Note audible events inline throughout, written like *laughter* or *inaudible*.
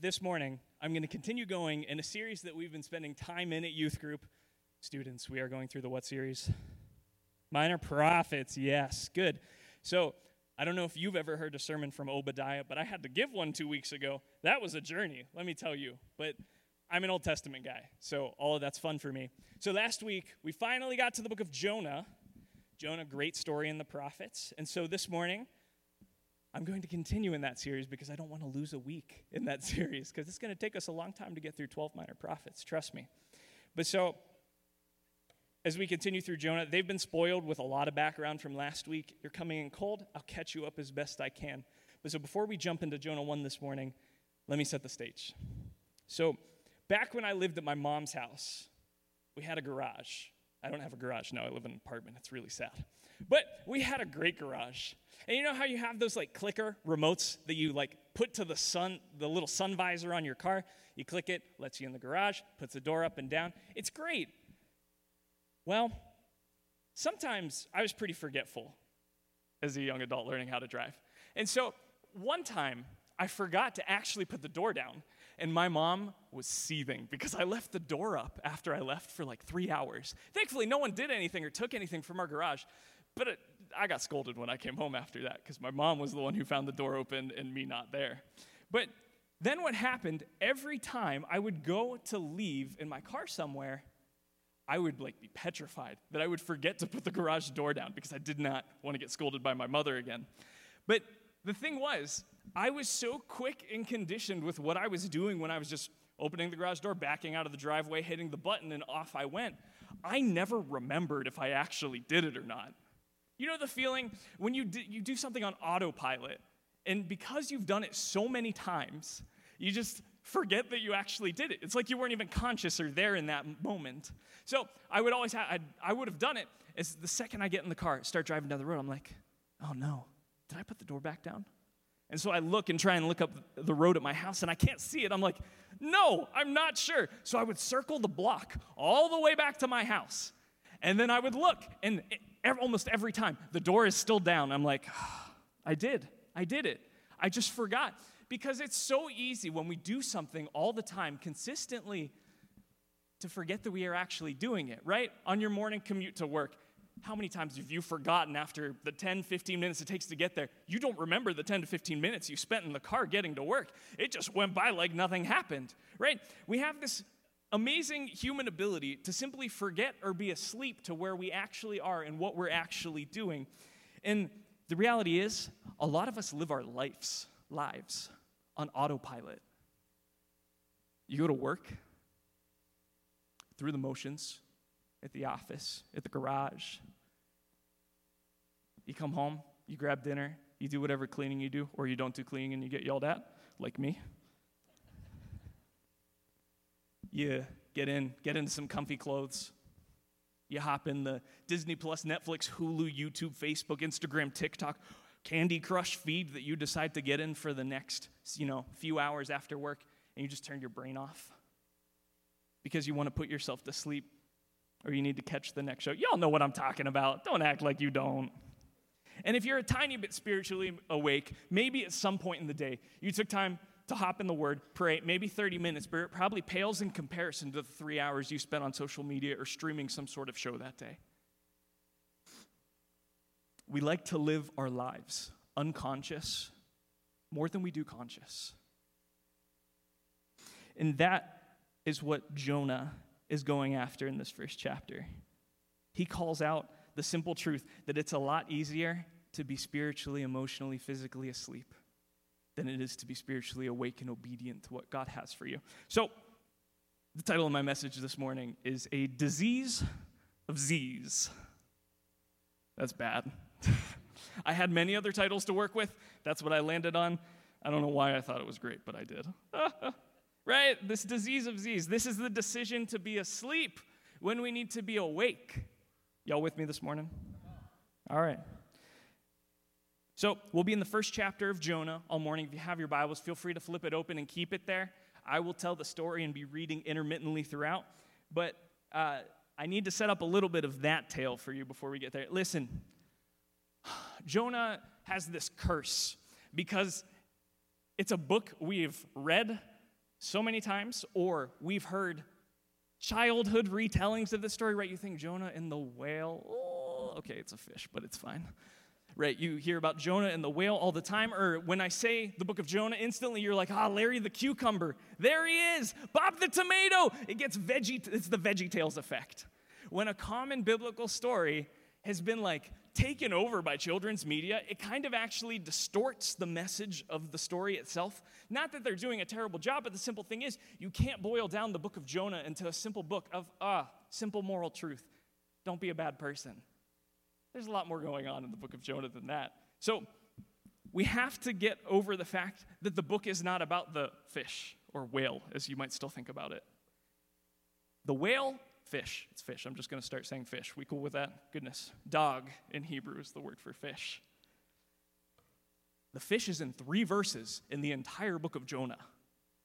this morning, I'm going to continue going in a series that we've been spending time in at youth group. Students, we are going through the what series? Minor Prophets, yes, good. So, I don't know if you've ever heard a sermon from Obadiah, but I had to give one two weeks ago. That was a journey, let me tell you. But I'm an Old Testament guy, so all of that's fun for me. So last week, we finally got to the book of Jonah. Jonah, great story in the prophets. And so this morning, I'm going to continue in that series because I don't want to lose a week in that *laughs* series because it's going to take us a long time to get through 12 minor prophets, trust me. But so, as we continue through Jonah, they've been spoiled with a lot of background from last week. You're coming in cold. I'll catch you up as best I can. But so, before we jump into Jonah 1 this morning, let me set the stage. So, back when I lived at my mom's house, we had a garage. I don't have a garage now, I live in an apartment. It's really sad. But we had a great garage. And you know how you have those like clicker remotes that you like put to the sun, the little sun visor on your car? You click it, lets you in the garage, puts the door up and down. It's great. Well, sometimes I was pretty forgetful as a young adult learning how to drive. And so one time I forgot to actually put the door down. And my mom was seething because I left the door up after I left for like three hours. Thankfully, no one did anything or took anything from our garage. But it, I got scolded when I came home after that because my mom was the one who found the door open and me not there. But then what happened, every time I would go to leave in my car somewhere, I would like be petrified that I would forget to put the garage door down because I did not want to get scolded by my mother again. But the thing was, I was so quick and conditioned with what I was doing when I was just opening the garage door, backing out of the driveway, hitting the button, and off I went. I never remembered if I actually did it or not. You know the feeling when you do, you do something on autopilot, and because you've done it so many times, you just forget that you actually did it. It's like you weren't even conscious or there in that moment. So I would always have, I'd, I would have done it. As the second I get in the car, start driving down the road, I'm like, oh no, did I put the door back down? And so I look and try and look up the road at my house and I can't see it. I'm like, no, I'm not sure. So I would circle the block all the way back to my house. And then I would look, and almost every time the door is still down. I'm like, oh, I did. I did it. I just forgot. Because it's so easy when we do something all the time, consistently, to forget that we are actually doing it, right? On your morning commute to work, how many times have you forgotten after the 10, 15 minutes it takes to get there? You don't remember the 10 to 15 minutes you spent in the car getting to work. It just went by like nothing happened, right? We have this amazing human ability to simply forget or be asleep to where we actually are and what we're actually doing. And the reality is, a lot of us live our lives, lives on autopilot. You go to work through the motions, at the office, at the garage. You come home, you grab dinner, you do whatever cleaning you do, or you don't do cleaning and you get yelled at, like me. You get in, get into some comfy clothes. You hop in the Disney Plus, Netflix, Hulu, YouTube, Facebook, Instagram, TikTok, Candy Crush feed that you decide to get in for the next, you know, few hours after work, and you just turn your brain off because you want to put yourself to sleep or you need to catch the next show. Y'all know what I'm talking about. Don't act like you don't. And if you're a tiny bit spiritually awake, maybe at some point in the day you took time to hop in the Word, pray, maybe 30 minutes, but it probably pales in comparison to the three hours you spent on social media or streaming some sort of show that day. We like to live our lives unconscious more than we do conscious. And that is what Jonah is going after in this first chapter. He calls out the simple truth that it's a lot easier to be spiritually, emotionally, physically asleep than it is to be spiritually awake and obedient to what God has for you. So, the title of my message this morning is A Disease of Z's. That's bad. *laughs* I had many other titles to work with. That's what I landed on. I don't know why I thought it was great, but I did. *laughs* right? This disease of Z's. This is the decision to be asleep when we need to be awake. Y'all with me this morning? All right. So we'll be in the first chapter of Jonah all morning. If you have your Bibles, feel free to flip it open and keep it there. I will tell the story and be reading intermittently throughout. But uh, I need to set up a little bit of that tale for you before we get there. Listen, *sighs* Jonah has this curse because it's a book we've read so many times, or we've heard childhood retellings of the story, right? You think Jonah and the whale, oh, okay, it's a fish, but it's fine. Right, you hear about Jonah and the whale all the time, or when I say the book of Jonah, instantly you're like, ah, Larry the cucumber, there he is, Bob the tomato. It gets veggie, it's the Veggie Tales effect. When a common biblical story has been like taken over by children's media, it kind of actually distorts the message of the story itself. Not that they're doing a terrible job, but the simple thing is, you can't boil down the book of Jonah into a simple book of, ah, simple moral truth. Don't be a bad person. There's a lot more going on in the book of Jonah than that. So, we have to get over the fact that the book is not about the fish or whale, as you might still think about it. The whale Fish. It's fish. I'm just going to start saying fish. We cool with that? Goodness. Dag in Hebrew is the word for fish. The fish is in three verses in the entire book of Jonah.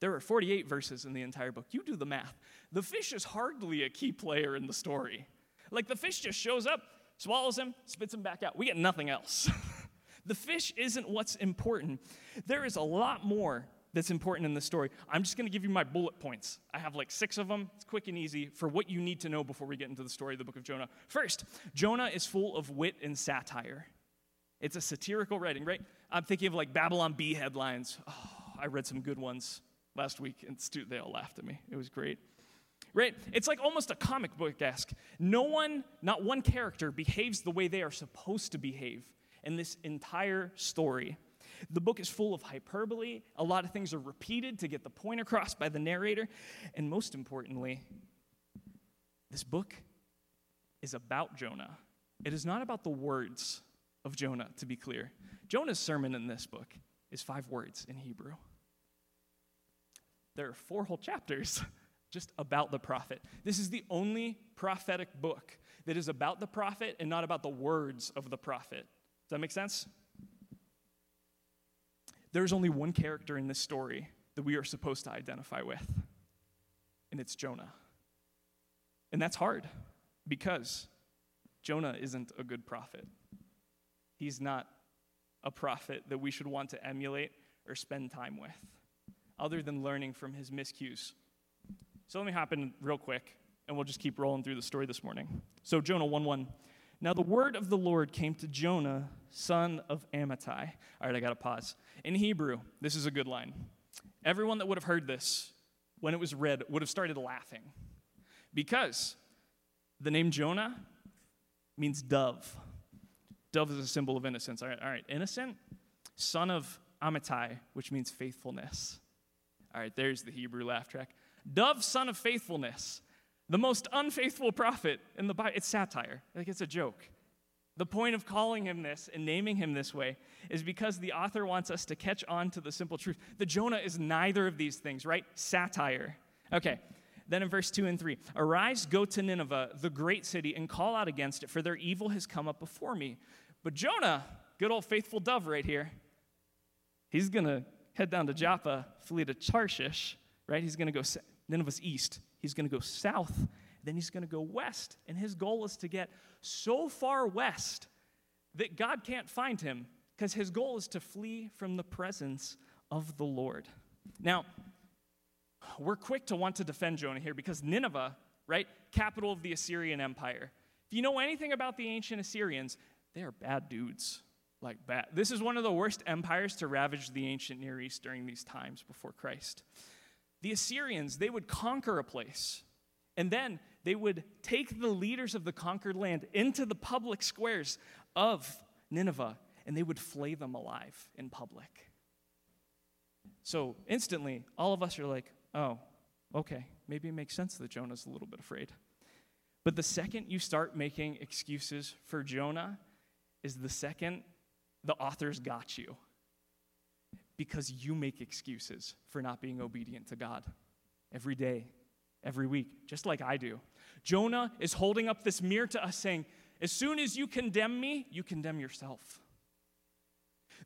There are 48 verses in the entire book. You do the math. The fish is hardly a key player in the story. Like the fish just shows up, swallows him, spits him back out. We get nothing else. *laughs* the fish isn't what's important. There is a lot more that's important in the story. I'm just going to give you my bullet points. I have like six of them. It's quick and easy for what you need to know before we get into the story of the book of Jonah. First, Jonah is full of wit and satire. It's a satirical writing, right? I'm thinking of like Babylon Bee headlines. Oh, I read some good ones last week, and stu- they all laughed at me. It was great. Right? It's like almost a comic book esque. No one, not one character, behaves the way they are supposed to behave in this entire story. The book is full of hyperbole. A lot of things are repeated to get the point across by the narrator. And most importantly, this book is about Jonah. It is not about the words of Jonah, to be clear. Jonah's sermon in this book is five words in Hebrew. There are four whole chapters *laughs* just about the prophet. This is the only prophetic book that is about the prophet and not about the words of the prophet. Does that make sense? There's only one character in this story that we are supposed to identify with, and it's Jonah. And that's hard because Jonah isn't a good prophet. He's not a prophet that we should want to emulate or spend time with, other than learning from his miscues. So let me hop in real quick, and we'll just keep rolling through the story this morning. So, Jonah 1 1. Now the word of the Lord came to Jonah, son of Amittai. All right, I got to pause. In Hebrew, this is a good line. Everyone that would have heard this when it was read would have started laughing because the name Jonah means dove. Dove is a symbol of innocence. All right, all right. innocent, son of Amittai, which means faithfulness. All right, there's the Hebrew laugh track. Dove, son of faithfulness the most unfaithful prophet in the Bible. It's satire, like it's a joke. The point of calling him this and naming him this way is because the author wants us to catch on to the simple truth The Jonah is neither of these things, right? Satire. Okay, then in verse 2 and 3 Arise, go to Nineveh, the great city, and call out against it, for their evil has come up before me. But Jonah, good old faithful dove right here, he's going to head down to Joppa, flee to Tarshish, right? He's going to go Nineveh's east. He's going to go south, then he's going to go west. And his goal is to get so far west that God can't find him because his goal is to flee from the presence of the Lord. Now, we're quick to want to defend Jonah here because Nineveh, right, capital of the Assyrian Empire. If you know anything about the ancient Assyrians, they are bad dudes. Like bad. This is one of the worst empires to ravage the ancient Near East during these times before Christ. The Assyrians, they would conquer a place, and then they would take the leaders of the conquered land into the public squares of Nineveh, and they would flay them alive in public. So instantly, all of us are like, oh, okay, maybe it makes sense that Jonah's a little bit afraid. But the second you start making excuses for Jonah, is the second the author's got you because you make excuses for not being obedient to God every day, every week, just like I do. Jonah is holding up this mirror to us saying, As soon as you condemn me, you condemn yourself.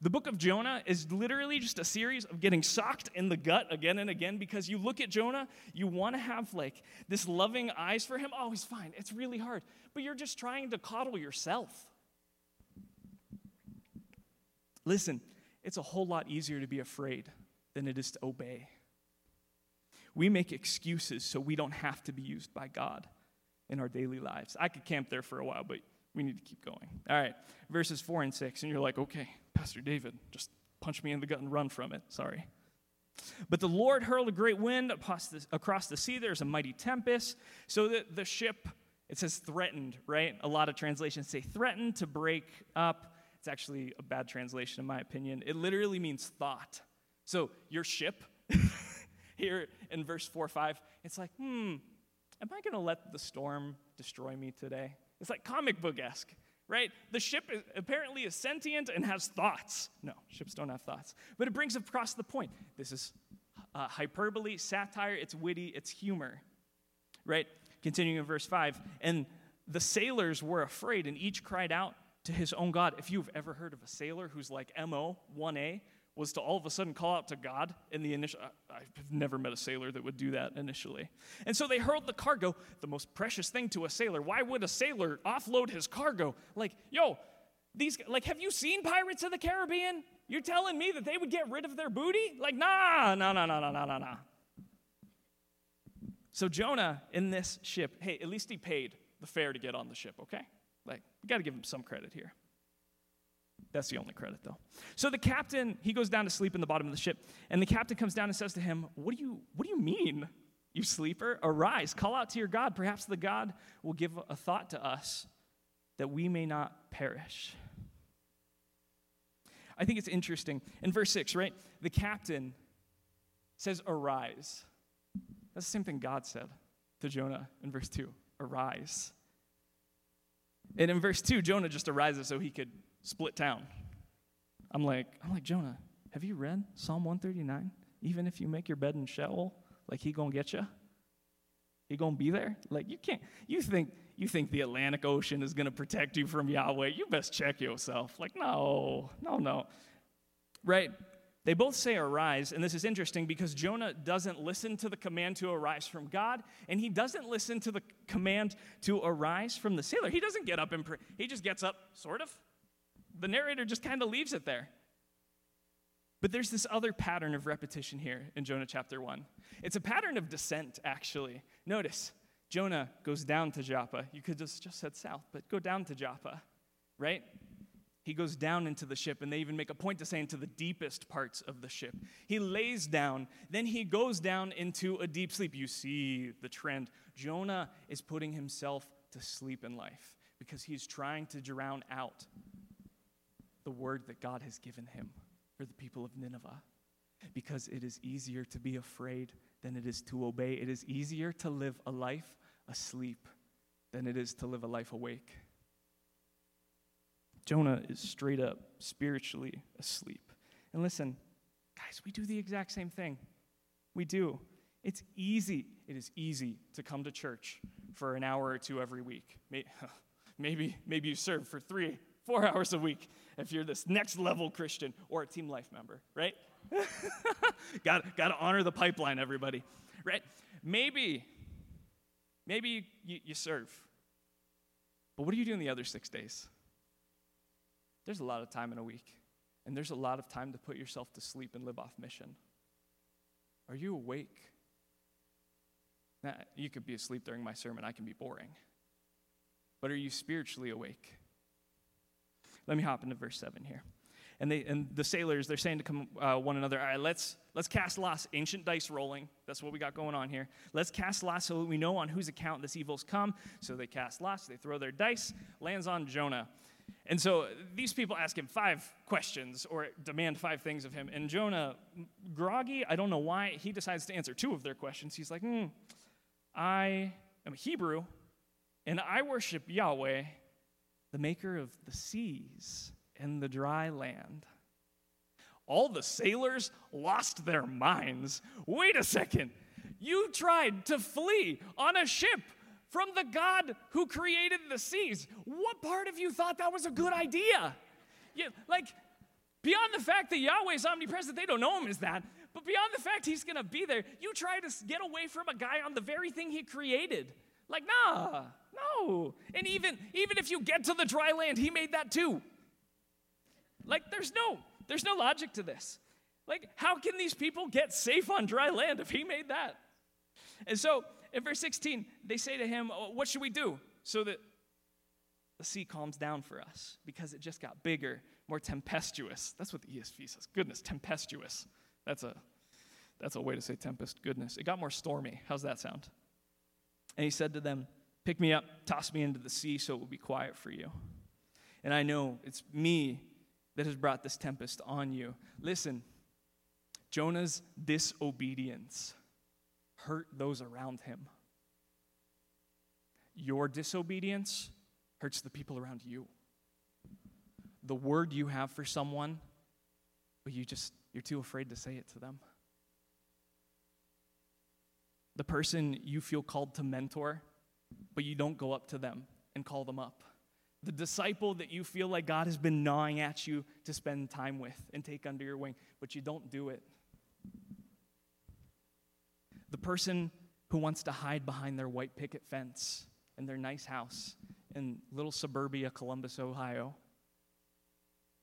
The book of Jonah is literally just a series of getting socked in the gut again and again because you look at Jonah, you want to have like this loving eyes for him. Oh, he's fine. It's really hard. But you're just trying to coddle yourself. Listen, it's a whole lot easier to be afraid than it is to obey. We make excuses so we don't have to be used by God in our daily lives. I could camp there for a while, but we need to keep going. All right, verses 4 and 6. And you're like, okay, Pastor David, just punch me in the gut and run from it. Sorry. But the Lord hurled a great wind across the sea. There's a mighty tempest. So that the ship, it says threatened, right? A lot of translations say threatened to break up. It's actually a bad translation, in my opinion. It literally means thought. So your ship, *laughs* here in verse 4 or 5, it's like, hmm, am I going to let the storm destroy me today? It's like comic book esque, right? The ship is, apparently is sentient and has thoughts. No, ships don't have thoughts. But it brings across the point. This is uh, hyperbole, satire, it's witty, it's humor, right? Continuing in verse 5. And the sailors were afraid, and each cried out to his own God. If you've ever heard of a sailor who's like MO 1A, was to all of a sudden call out to God in the initial. I've never met a sailor that would do that initially. And so they hurled the cargo, the most precious thing to a sailor. Why would a sailor offload his cargo? Like, yo, these, like, have you seen Pirates of the Caribbean? You're telling me that they would get rid of their booty? Like, nah, nah, nah, nah, nah, nah, nah, nah. So Jonah in this ship, hey, at least he paid the fare to get on the ship, okay? Like, we got to give him some credit here. That's the only credit, though. So the captain, he goes down to sleep in the bottom of the ship, and the captain comes down and says to him, What do you, what do you mean, you sleeper? Arise, call out to your God. Perhaps the God will give a thought to us that we may not perish. I think it's interesting. In verse 6, right? The captain says, Arise. That's the same thing God said to Jonah in verse 2 Arise. And in verse 2, Jonah just arises so he could split town. I'm like, I'm like, Jonah, have you read Psalm 139? Even if you make your bed in Sheol, like he gonna get you? He gonna be there? Like you can't, you think, you think the Atlantic Ocean is gonna protect you from Yahweh. You best check yourself. Like, no, no, no. Right? They both say arise, and this is interesting because Jonah doesn't listen to the command to arise from God, and he doesn't listen to the command to arise from the sailor. He doesn't get up and pray. He just gets up, sort of. The narrator just kind of leaves it there. But there's this other pattern of repetition here in Jonah chapter 1. It's a pattern of descent, actually. Notice, Jonah goes down to Joppa. You could just, just said south, but go down to Joppa, right? He goes down into the ship, and they even make a point to say into the deepest parts of the ship. He lays down, then he goes down into a deep sleep. You see the trend. Jonah is putting himself to sleep in life because he's trying to drown out the word that God has given him for the people of Nineveh. Because it is easier to be afraid than it is to obey. It is easier to live a life asleep than it is to live a life awake. Jonah is straight up spiritually asleep. And listen, guys, we do the exact same thing. We do. It's easy. It is easy to come to church for an hour or two every week. *laughs* Maybe, maybe you serve for three, four hours a week if you're this next level Christian or a team life member, right? got, got to honor the pipeline, everybody, right? Maybe, maybe you, you serve. But what do you do in the other six days? There's a lot of time in a week, and there's a lot of time to put yourself to sleep and live off mission. Are you awake? Now, you could be asleep during my sermon, I can be boring. But are you spiritually awake? Let me hop into verse 7 here. And, they, and the sailors, they're saying to come, uh, one another, all right, let's, let's cast lots, ancient dice rolling. That's what we got going on here. Let's cast lots so we know on whose account this evil's come. So they cast lots, they throw their dice, lands on Jonah. And so these people ask him five questions or demand five things of him. And Jonah, groggy, I don't know why, he decides to answer two of their questions. He's like, hmm, I am a Hebrew, and I worship Yahweh, the maker of the seas and the dry land. All the sailors lost their minds. Wait a second. You tried to flee on a ship from the God who created the seas. What part of you thought that was a good idea? Yeah, like, beyond the fact that Yahweh is omnipresent, they don't know him as that, but beyond the fact he's gonna be there, you try to get away from a guy on the very thing he created. Like, nah, no. And even, even if you get to the dry land, he made that too. Like, there's no, there's no logic to this. Like, how can these people get safe on dry land if he made that? And so in verse 16, they say to him, oh, What should we do so that the sea calms down for us? Because it just got bigger, more tempestuous. That's what the ESV says. Goodness, tempestuous. That's a, that's a way to say tempest. Goodness. It got more stormy. How's that sound? And he said to them, Pick me up, toss me into the sea so it will be quiet for you. And I know it's me that has brought this tempest on you. Listen, Jonah's disobedience hurt those around him. Your disobedience hurts the people around you. The word you have for someone, but you just, you're too afraid to say it to them. The person you feel called to mentor, but you don't go up to them and call them up. The disciple that you feel like God has been gnawing at you to spend time with and take under your wing, but you don't do it. The person who wants to hide behind their white picket fence in their nice house in little suburbia Columbus, Ohio,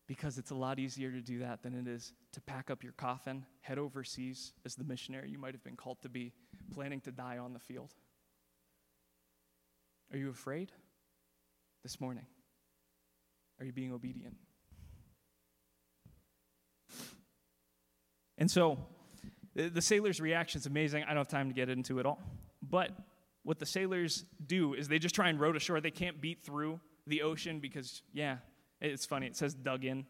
because it's a lot easier to do that than it is to pack up your coffin, head overseas as the missionary you might have been called to be, planning to die on the field. Are you afraid this morning? Are you being obedient? And so, the sailor's reaction is amazing. I don't have time to get into it all. But what the sailors do is they just try and row to shore. They can't beat through the ocean because, yeah, it's funny. It says dug in,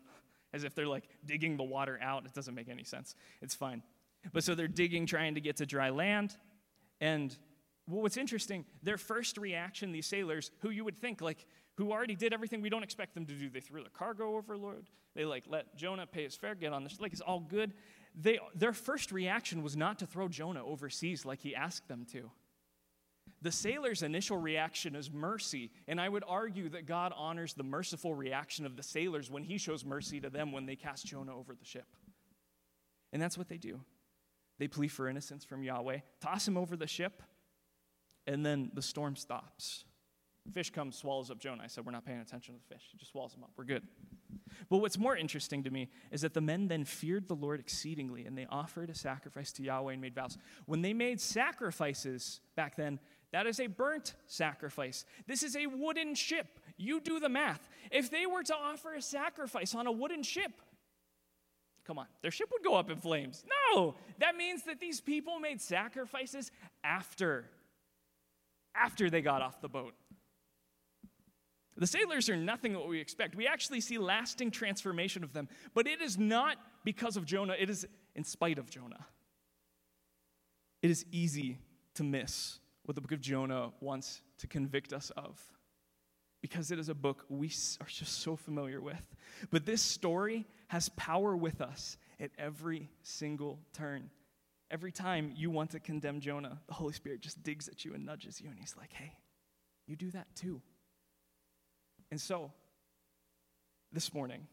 as if they're like digging the water out. It doesn't make any sense. It's fine. But so they're digging, trying to get to dry land. And well, what's interesting, their first reaction, these sailors, who you would think, like, who already did everything we don't expect them to do, they threw their cargo overload. They, like, let Jonah pay his fare, get on this, like, it's all good. They, their first reaction was not to throw Jonah overseas like he asked them to. The sailor's initial reaction is mercy, and I would argue that God honors the merciful reaction of the sailors when he shows mercy to them when they cast Jonah over the ship. And that's what they do. They plead for innocence from Yahweh, toss him over the ship, and then the storm stops. Fish comes, swallows up Jonah. I said, We're not paying attention to the fish. It just swallows him up. We're good. But what's more interesting to me is that the men then feared the Lord exceedingly, and they offered a sacrifice to Yahweh and made vows. When they made sacrifices back then, that is a burnt sacrifice. This is a wooden ship. You do the math. If they were to offer a sacrifice on a wooden ship, come on, their ship would go up in flames. No, that means that these people made sacrifices after after they got off the boat. The sailors are nothing what we expect. We actually see lasting transformation of them, but it is not because of Jonah, it is in spite of Jonah. It is easy to miss what the book of Jonah wants to convict us of because it is a book we are just so familiar with. But this story has power with us at every single turn. Every time you want to condemn Jonah, the Holy Spirit just digs at you and nudges you, and he's like, hey, you do that too. And so, this morning,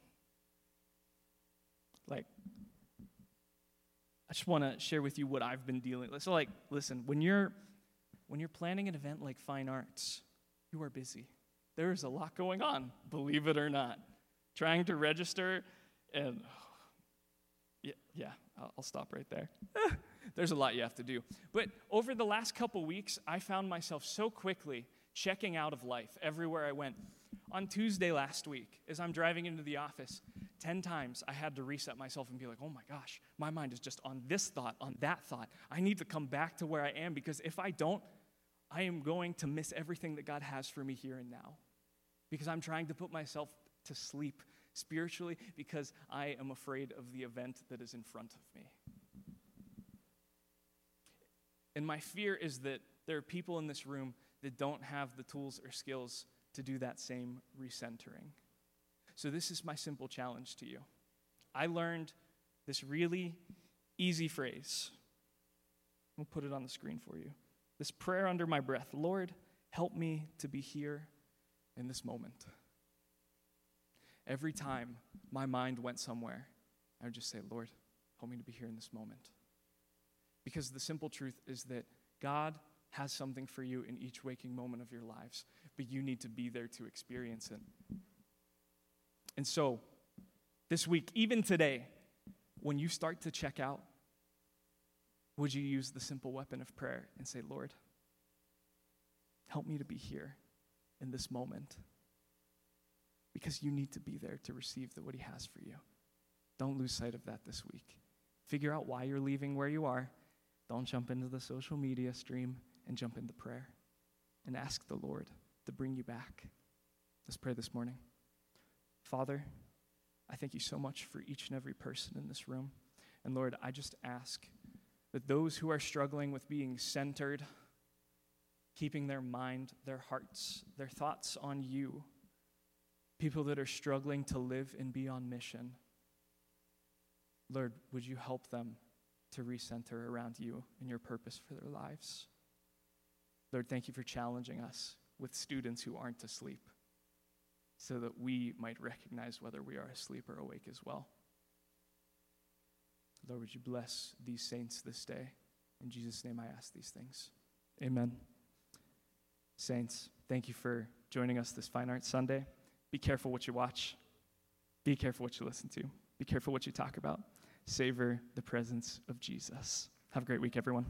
like, I just want to share with you what I've been dealing with. So, like, listen, when you're when you're planning an event like fine arts, you are busy. There is a lot going on, believe it or not. Trying to register, and yeah, yeah, I'll, I'll stop right there. *laughs* There's a lot you have to do. But over the last couple weeks, I found myself so quickly checking out of life everywhere I went. On Tuesday last week, as I'm driving into the office, 10 times I had to reset myself and be like, oh my gosh, my mind is just on this thought, on that thought. I need to come back to where I am because if I don't, I am going to miss everything that God has for me here and now because I'm trying to put myself to sleep spiritually because I am afraid of the event that is in front of me. And my fear is that there are people in this room that don't have the tools or skills to do that same recentering. So, this is my simple challenge to you. I learned this really easy phrase. We'll put it on the screen for you. This prayer under my breath Lord, help me to be here in this moment. Every time my mind went somewhere, I would just say, Lord, help me to be here in this moment. Because the simple truth is that God has something for you in each waking moment of your lives, but you need to be there to experience it. And so, this week, even today, when you start to check out, would you use the simple weapon of prayer and say, Lord, help me to be here in this moment? Because you need to be there to receive the, what He has for you. Don't lose sight of that this week. Figure out why you're leaving where you are. Don't jump into the social media stream and jump into prayer and ask the Lord to bring you back. Let's pray this morning. Father, I thank you so much for each and every person in this room. And Lord, I just ask that those who are struggling with being centered, keeping their mind, their hearts, their thoughts on you, people that are struggling to live and be on mission, Lord, would you help them to recenter around you and your purpose for their lives? Lord, thank you for challenging us with students who aren't asleep so that we might recognize whether we are asleep or awake as well. Lord, would you bless these saints this day? In Jesus' name I ask these things. Amen. Saints, thank you for joining us this Fine Arts Sunday. Be careful what you watch, be careful what you listen to, be careful what you talk about. Savor the presence of Jesus. Have a great week, everyone.